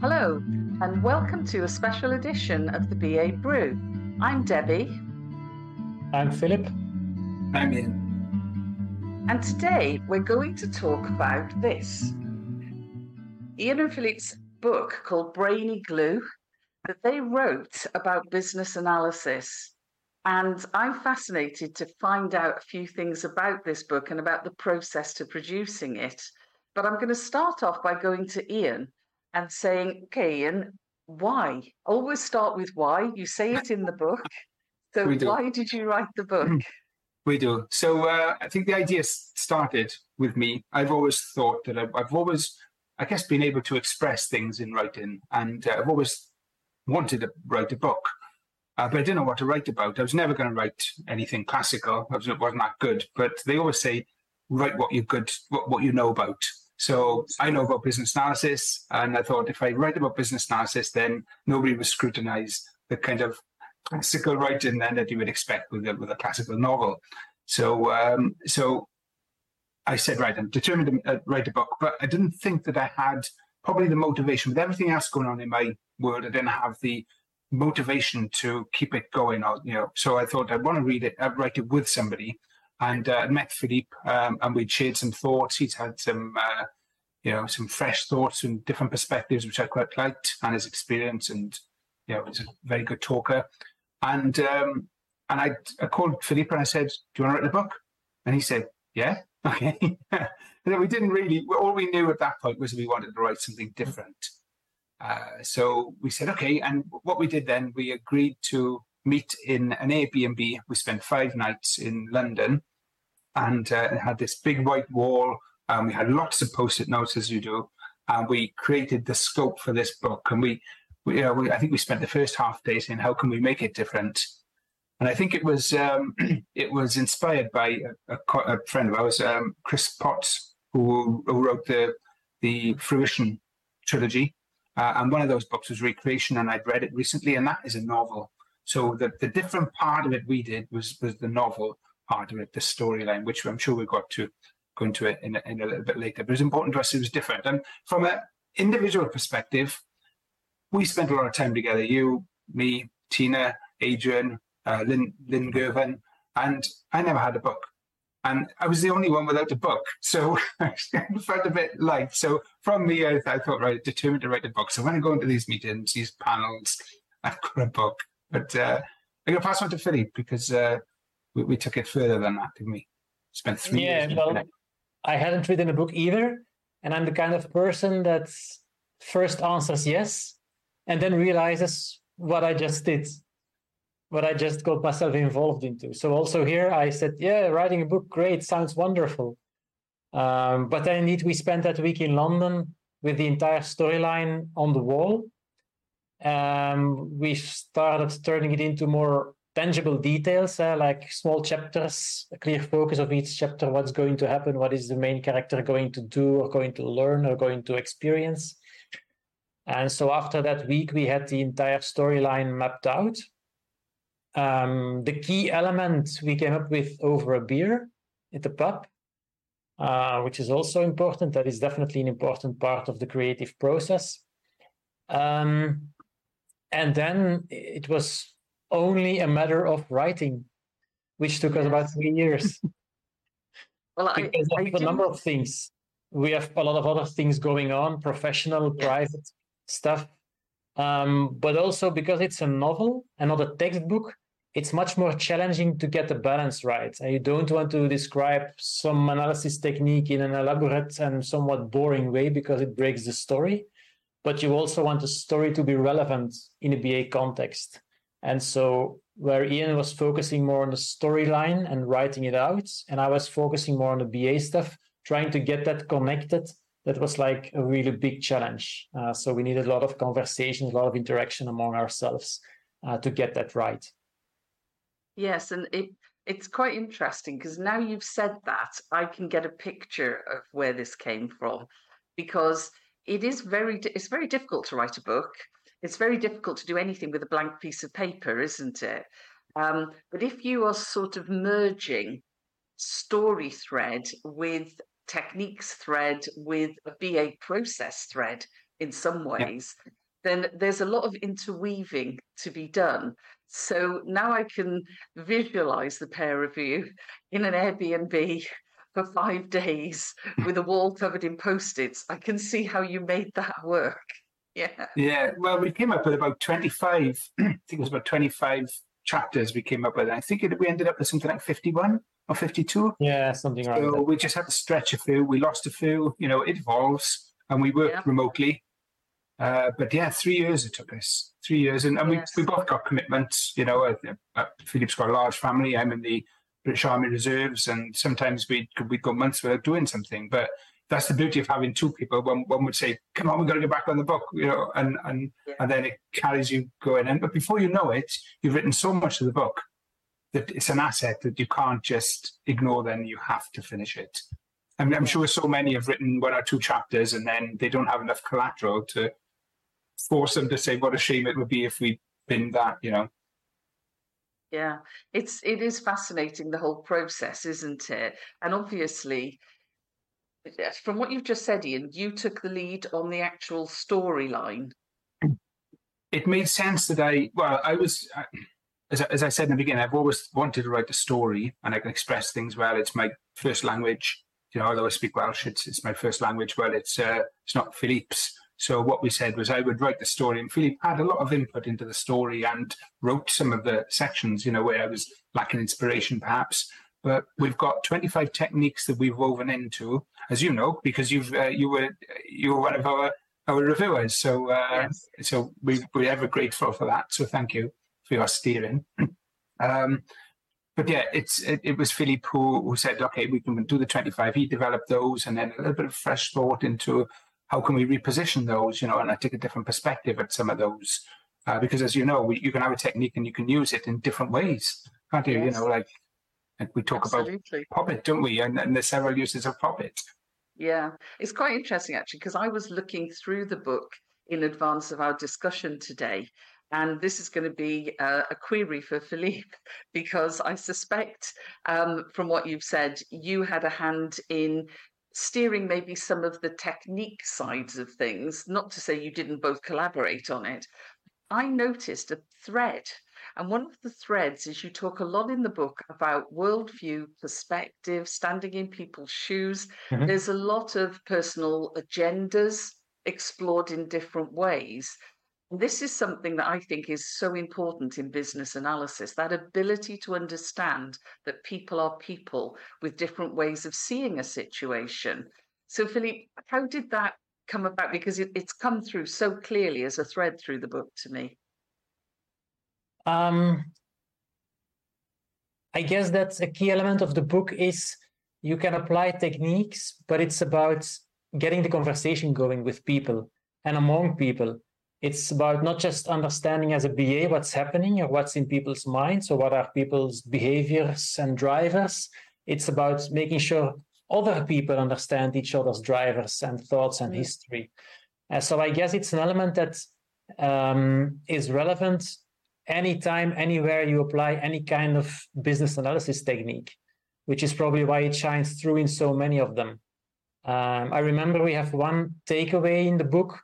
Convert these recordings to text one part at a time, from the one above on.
Hello, and welcome to a special edition of the BA Brew. I'm Debbie. I'm Filip. I'm Ian. And today we're going to talk about this Ian and Filip's book called Brainy Glue that they wrote about business analysis. And I'm fascinated to find out a few things about this book and about the process to producing it. But I'm going to start off by going to Ian and saying, okay, and why? Always start with why. You say it in the book. So why did you write the book? We do. So uh, I think the idea started with me. I've always thought that I've, I've always, I guess, been able to express things in writing, and uh, I've always wanted to write a book. Uh, but I didn't know what to write about. I was never going to write anything classical. I was, wasn't that good. But they always say, write what you're good, what, what you know about. So I know about business analysis, and I thought if I write about business analysis, then nobody would scrutinize the kind of classical writing then that you would expect with a, with a classical novel. So um, so I said, right, I'm determined to uh, write a book, but I didn't think that I had probably the motivation with everything else going on in my world. I didn't have the motivation to keep it going. Or, you know, so I thought I'd want to read it, I'd write it with somebody and uh, met Filip, um, and we'd shared some thoughts. He's had some, uh, you know, some fresh thoughts and different perspectives, which I quite liked, and his experience, and you know, he's a very good talker. And um, and I, I called Filip and I said, "Do you want to write a book?" And he said, "Yeah, okay." and then we didn't really. All we knew at that point was we wanted to write something different. Uh, so we said, "Okay." And what we did then, we agreed to meet in an Airbnb. We spent five nights in London and uh, it had this big white wall. And we had lots of post-it notes, as you do, and we created the scope for this book. And we, we, we, I think we spent the first half day saying, "How can we make it different?" And I think it was um, it was inspired by a, a, a friend of ours, um, Chris Potts, who, who, wrote the the Fruition trilogy. Uh, and one of those books was Recreation, and I'd read it recently, and that is a novel. So the, the different part of it we did was was the novel, part of it, the storyline, which I'm sure we've got to go into it in a, in a little bit later. But it's important to us; it was different. And from an individual perspective, we spent a lot of time together. You, me, Tina, Adrian, uh, Lynn, Lynn Gervin, and I never had a book. And I was the only one without a book. So I felt a bit light. So from me, I, I thought, right, determined to write a book. So when I go into these meetings, these panels, I've got a book. But uh, I'm going to pass on to Filip because uh, we, we took it further than that, didn't we? Spent three yeah, years. well, I hadn't written a book either, and I'm the kind of person that first answers yes, and then realizes what I just did, what I just got myself involved into. So also here, I said, yeah, writing a book, great, sounds wonderful. Um, but then indeed, we spent that week in London with the entire storyline on the wall. Um, we started turning it into more tangible details, uh, like small chapters, a clear focus of each chapter, what's going to happen, what is the main character going to do or going to learn or going to experience. And so after that week, we had the entire storyline mapped out. Um, the key element we came up with over a beer at the pub, uh, which is also important. That is definitely an important part of the creative process. Um, and then it was only a matter of writing, which took us about three years. well, I, I a number of things. We have a lot of other things going on, professional, yes. private stuff. Um, but also because it's a novel and not a textbook, it's much more challenging to get the balance right. And you don't want to describe some analysis technique in an elaborate and somewhat boring way because it breaks the story. But you also want the story to be relevant in a BA context. And so where Ian was focusing more on the storyline and writing it out, and I was focusing more on the BA stuff, trying to get that connected, that was like a really big challenge. Uh, so we needed a lot of conversations, a lot of interaction among ourselves uh, to get that right. Yes, and it it's quite interesting because now you've said that, I can get a picture of where this came from, because it is very it's very difficult to write a book it's very difficult to do anything with a blank piece of paper, isn't it? Um, but if you are sort of merging story thread with techniques thread with a BA process thread, in some ways, yeah. then there's a lot of interweaving to be done. So now I can visualize the pair of you in an Airbnb for five days with a wall covered in post-its. I can see how you made that work. Yeah. Yeah. Well, we came up with about 25, I think it was about 25 chapters we came up with. I think it, we ended up with something like 51 or 52. Yeah, something like so that. we just had to stretch a few. We lost a few. You know, it evolves and we worked yeah. remotely. Uh, but yeah, three years it took us. Three years. And, and yes. we, we both got commitments. You know, uh, uh, Filip's got a large family. I'm in the British Army Reserves. And sometimes we'd, we'd go months without doing something. But that's the beauty of having two people. One, one would say, "Come on, we've got to get back on the book," you know, and and yeah. and then it carries you going. And but before you know it, you've written so much of the book that it's an asset that you can't just ignore. Then you have to finish it. I mean, I'm sure so many have written one or two chapters, and then they don't have enough collateral to force them to say, "What a shame it would be if we'd been that," you know. Yeah, it's it is fascinating the whole process, isn't it? And obviously, from what you've just said, Ian, you took the lead on the actual storyline. It made sense that I, well, I was, as, as I said in the beginning, I've always wanted to write a story and I can express things well. It's my first language. You know, although I speak Welsh, it's, it's my first language. Well, it's, uh, it's not Filip's. So what we said was I would write the story, and Filip had a lot of input into the story and wrote some of the sections, you know, where I was lacking inspiration, perhaps but we've got 25 techniques that we've woven into, as you know, because you've uh, you were you were one of our our reviewers. So uh, yes. so we we're ever grateful for that. So thank you for your steering. um, but yeah, it's it, it was Filip who, who said, okay, we can do the 25. He developed those, and then a little bit of fresh thought into how can we reposition those, you know, and I take a different perspective at some of those. Uh, because as you know, we, you can have a technique and you can use it in different ways, can't you? Yes. You know, like and we talk Absolutely. about POPIT, don't we? And, and the several uses of POPIT. Yeah, it's quite interesting actually, because I was looking through the book in advance of our discussion today. And this is going to be a, a query for Filip, because I suspect um, from what you've said, you had a hand in steering maybe some of the technique sides of things. Not to say you didn't both collaborate on it. I noticed a thread and one of the threads is you talk a lot in the book about worldview, perspective, standing in people's shoes. Mm-hmm. There's a lot of personal agendas explored in different ways. This is something that I think is so important in business analysis that ability to understand that people are people with different ways of seeing a situation. So, Filip, how did that come about? Because it, it's come through so clearly as a thread through the book to me. Um, I guess that's a key element of the book is you can apply techniques, but it's about getting the conversation going with people and among people. It's about not just understanding as a BA what's happening or what's in people's minds or what are people's behaviors and drivers. It's about making sure other people understand each other's drivers and thoughts and mm. history. Uh, so I guess it's an element that um, is relevant anytime, anywhere you apply any kind of business analysis technique, which is probably why it shines through in so many of them. Um, I remember we have one takeaway in the book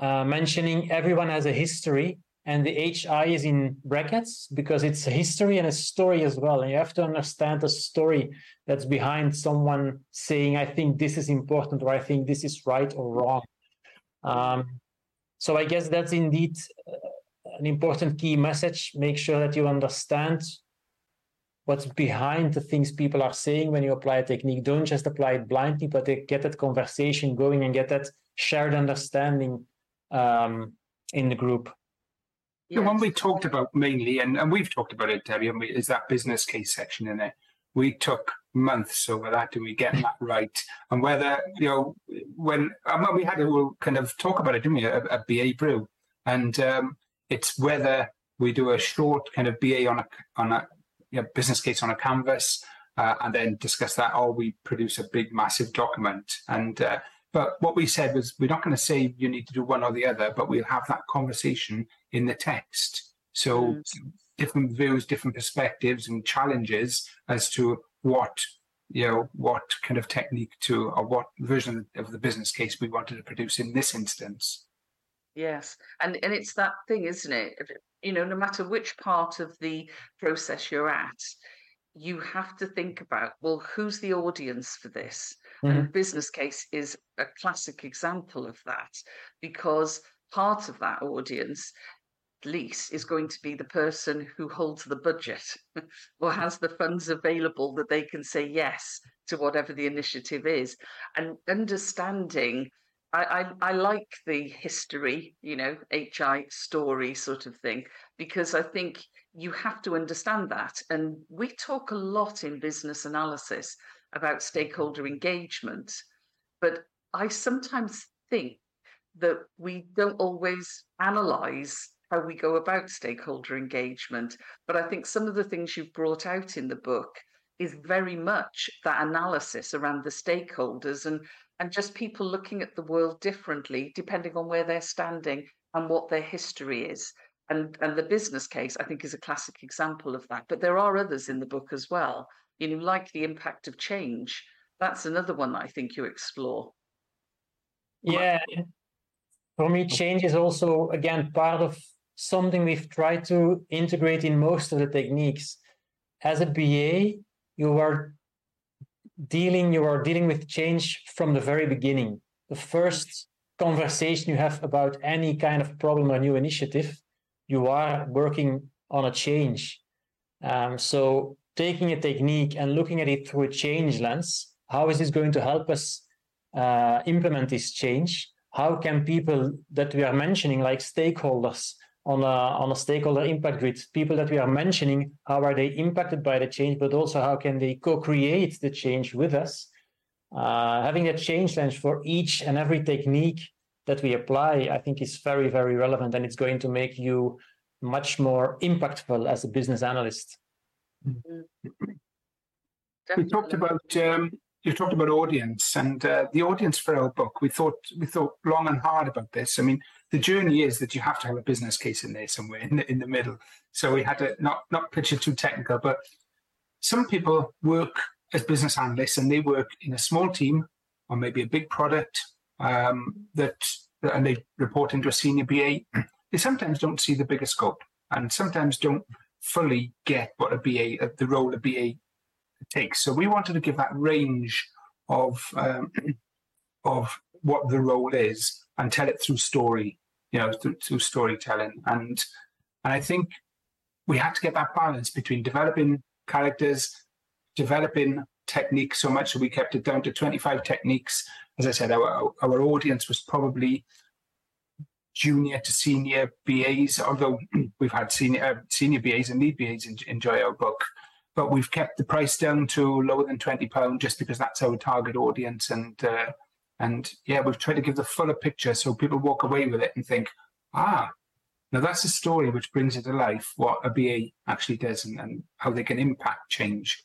uh, mentioning everyone has a history, and the HI is in brackets because it's a history and a story as well. And you have to understand the story that's behind someone saying, I think this is important, or I think this is right or wrong. Um, so I guess that's indeed uh, an important key message. Make sure that you understand what's behind the things people are saying when you apply a technique. Don't just apply it blindly, but get that conversation going and get that shared understanding um, in the group. The one we talked about mainly, and, and we've talked about it, Debbie, and we, is that business case section in it. We took months over that do we get that right and whether you know when um, we had a kind of talk about it didn't we a, a ba brew and um, it's whether we do a short kind of BA on a on a you know, business case on a canvas, uh, and then discuss that, or we produce a big, massive document. And uh, but what we said was we're not going to say you need to do one or the other, but we'll have that conversation in the text. So mm. different views, different perspectives, and challenges as to what you know what kind of technique to or what version of the business case we wanted to produce in this instance. Yes. And and it's that thing, isn't it? You know, no matter which part of the process you're at, you have to think about, well, who's the audience for this? Mm-hmm. And business case is a classic example of that because part of that audience lease is going to be the person who holds the budget or has the funds available that they can say yes to whatever the initiative is and understanding I, I, I like the history, you know, HI story sort of thing, because I think you have to understand that. And we talk a lot in business analysis about stakeholder engagement, but I sometimes think that we don't always analyze how we go about stakeholder engagement. But I think some of the things you've brought out in the book is very much that analysis around the stakeholders and and just people looking at the world differently depending on where they're standing and what their history is. And and the business case, I think, is a classic example of that. But there are others in the book as well. You know, like the impact of change. That's another one that I think you explore. Yeah. For me, change is also again part of something we've tried to integrate in most of the techniques. As a BA, you are dealing you are dealing with change from the very beginning. The first conversation you have about any kind of problem or new initiative, you are working on a change. Um, so taking a technique and looking at it through a change lens, how is this going to help us uh, implement this change? How can people that we are mentioning, like stakeholders, on a, on a stakeholder impact grid, people that we are mentioning, how are they impacted by the change, but also how can they co-create the change with us? Uh, having a change lens for each and every technique that we apply, I think is very, very relevant and it's going to make you much more impactful as a business analyst. Mm-hmm. We talked about um, you talked about audience and uh, the audience for our book. We thought we thought long and hard about this. I mean, the journey is that you have to have a business case in there somewhere in the, in the middle. So we had to not not pitch it too technical, but some people work as business analysts and they work in a small team or maybe a big product um, that and they report into a senior BA. They sometimes don't see the bigger scope and sometimes don't fully get what a BA, uh, the role a BA takes. So we wanted to give that range of um, of what the role is and tell it through story, you know, through, through storytelling. And and I think we had to get that balance between developing characters, developing techniques so much that we kept it down to 25 techniques. As I said, our our audience was probably junior to senior BAs, although we've had senior uh, senior BAs and lead BAs enjoy our book but we've kept the price down to lower than twenty pound just because that's our target audience, and uh, and yeah, we've tried to give the fuller picture so people walk away with it and think, ah, now that's a story which brings it to life what a BA actually does and, and how they can impact change.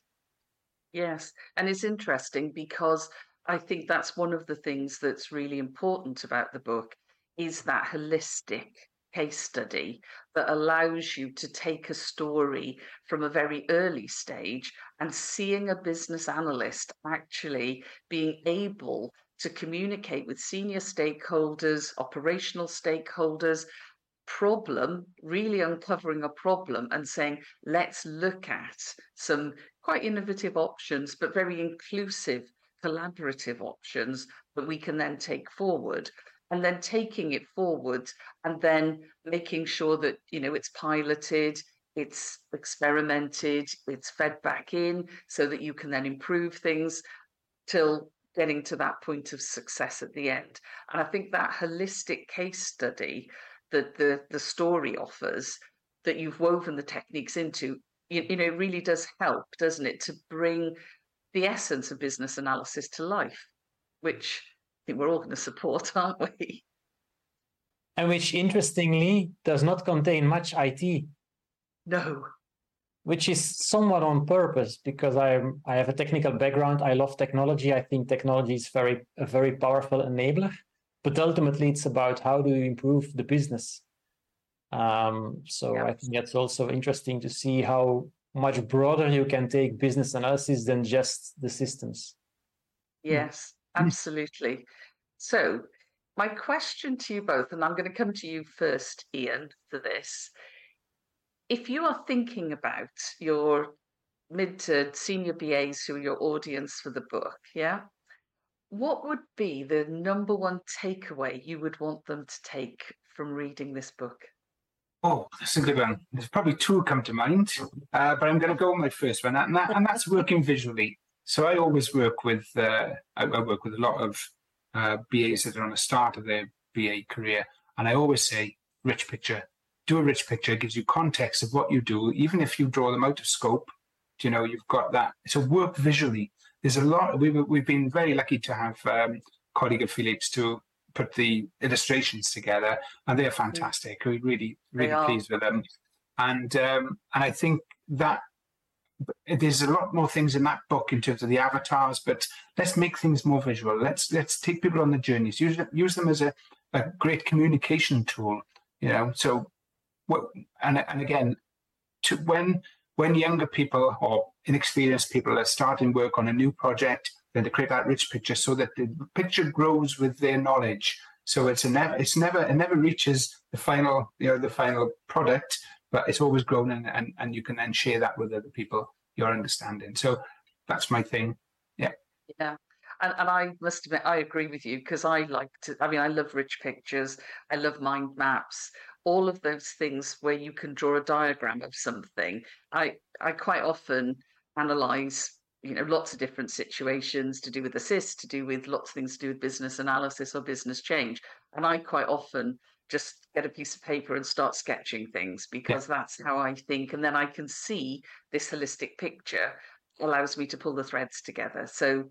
Yes, and it's interesting because I think that's one of the things that's really important about the book is that holistic case study that allows you to take a story from a very early stage and seeing a business analyst actually being able to communicate with senior stakeholders, operational stakeholders, problem, really uncovering a problem and saying, let's look at some quite innovative options, but very inclusive, collaborative options that we can then take forward and then taking it forward and then making sure that you know it's piloted it's experimented it's fed back in so that you can then improve things till getting to that point of success at the end. And i think that holistic case study that the the story offers that you've woven the techniques into you, you know really does help doesn't it to bring the essence of business analysis to life which think we're all going to support, aren't we? And which interestingly does not contain much IT. No. Which is somewhat on purpose because I I have a technical background. I love technology. I think technology is very a very powerful enabler. But ultimately, it's about how do you improve the business. Um, so yeah. I think that's also interesting to see how much broader you can take business analysis than just the systems. Yes. Absolutely. So my question to you both, and I'm going to come to you first, Ian, for this. If you are thinking about your mid to senior BAs who are your audience for the book, yeah, what would be the number one takeaway you would want them to take from reading this book? Oh, that's a good one. There's probably two come to mind, uh, but I'm going to go with my first one, and, that, and that's working visually. So I always work with uh, I, I, work with a lot of uh, BAs that are on the start of their BA career, and I always say, rich picture. Do a rich picture. It gives you context of what you do, even if you draw them out of scope. You know, you've got that. So work visually. There's a lot. We've we've been very lucky to have um, colleague of Filip's to put the illustrations together, and they're fantastic. We're really, really pleased with them. And um, and I think that there's a lot more things in that book in terms of the avatars, but let's make things more visual. Let's let's take people on the journeys. Use use them as a, a great communication tool. You know, so what and and again, to when when younger people or inexperienced people are starting work on a new project, then to create that rich picture so that the picture grows with their knowledge. So it's a never, it's never, it never reaches the final, you know, the final product, but it's always grown and, and, and you can then share that with other people, your understanding. So that's my thing. Yeah. Yeah. And, and I must admit, I agree with you because I like to, I mean, I love rich pictures. I love mind maps all of those things where you can draw a diagram of something. I I quite often analyze you know lots of different situations to do with assist to do with lots of things to do with business analysis or business change and i quite often just get a piece of paper and start sketching things because yeah. that's how i think and then i can see this holistic picture allows me to pull the threads together. So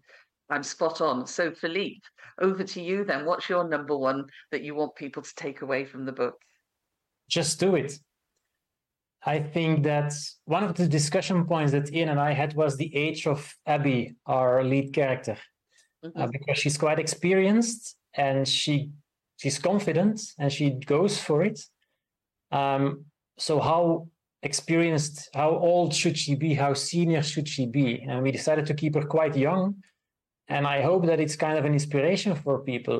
i'm spot on. So Filip over to you then. What's your number one that you want people to take away from the book? Just do it. I think that one of the discussion points that Ian and I had was the age of Abby, our lead character, uh, mm-hmm. uh, because she's quite experienced and she she's confident and she goes for it. Um, so how experienced, how old should she be? How senior should she be? And we decided to keep her quite young. And I hope that it's kind of an inspiration for people.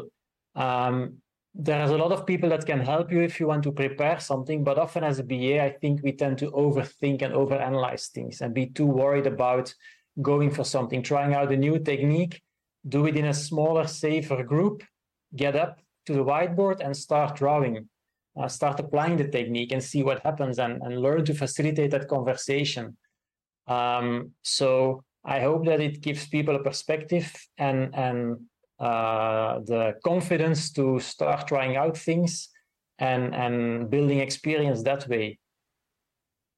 Um, there's a lot of people that can help you if you want to prepare something, but often as a BA, I think we tend to overthink and overanalyze things and be too worried about going for something, trying out a new technique, do it in a smaller, safer group, get up to the whiteboard and start drawing, uh, start applying the technique and see what happens and, and learn to facilitate that conversation. Um, so I hope that it gives people a perspective and and uh, the confidence to start trying out things and and building experience that way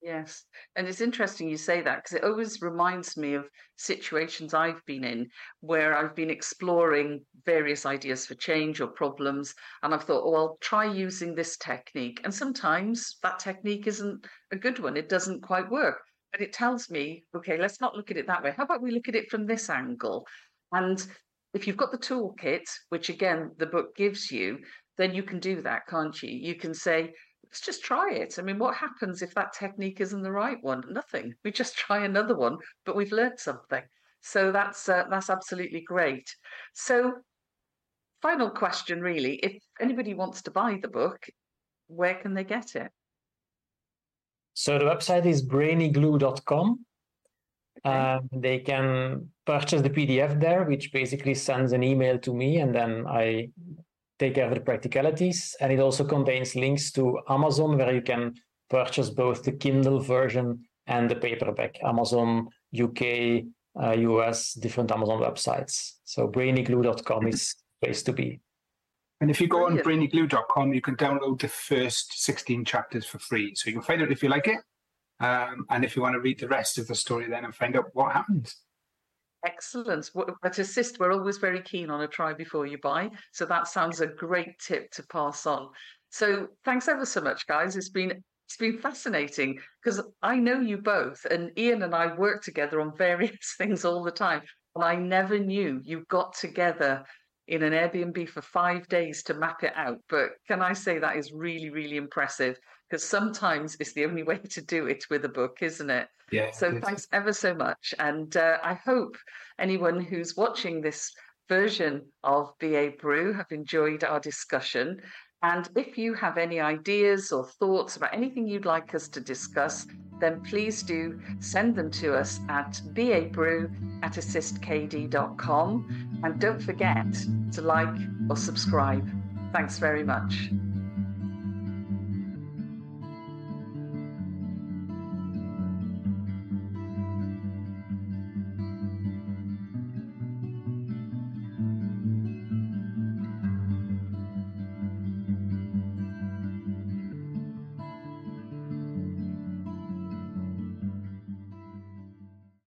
yes and it's interesting you say that because it always reminds me of situations i've been in where i've been exploring various ideas for change or problems and i've thought oh, well try using this technique and sometimes that technique isn't a good one it doesn't quite work but it tells me okay let's not look at it that way how about we look at it from this angle and if you've got the toolkit, which again the book gives you, then you can do that, can't you? You can say, let's just try it. I mean, what happens if that technique isn't the right one? Nothing. We just try another one, but we've learned something. So that's uh, that's absolutely great. So, final question, really: if anybody wants to buy the book, where can they get it? So the website is brainyglue.com. Okay. Um, they can purchase the PDF there, which basically sends an email to me, and then I take care of the practicalities. And it also contains links to Amazon, where you can purchase both the Kindle version and the paperback. Amazon UK, uh, US, different Amazon websites. So brainyglue.com is place to be. And if you go on brainyglue.com, you can download the first 16 chapters for free. So you can find out if you like it. Um, and if you want to read the rest of the story then and find out what happens. Excellent. At Assist, we're always very keen on a try before you buy. So that sounds a great tip to pass on. So thanks ever so much, guys. It's been it's been fascinating because I know you both, and Ian and I work together on various things all the time. And I never knew you got together in an Airbnb for five days to map it out. But can I say that is really, really impressive? Because sometimes it's the only way to do it with a book, isn't it? Yeah. So thanks ever so much. And uh, I hope anyone who's watching this version of BA Brew have enjoyed our discussion. And if you have any ideas or thoughts about anything you'd like us to discuss, then please do send them to us at babrew at assistkd.com. And don't forget to like or subscribe. Thanks very much.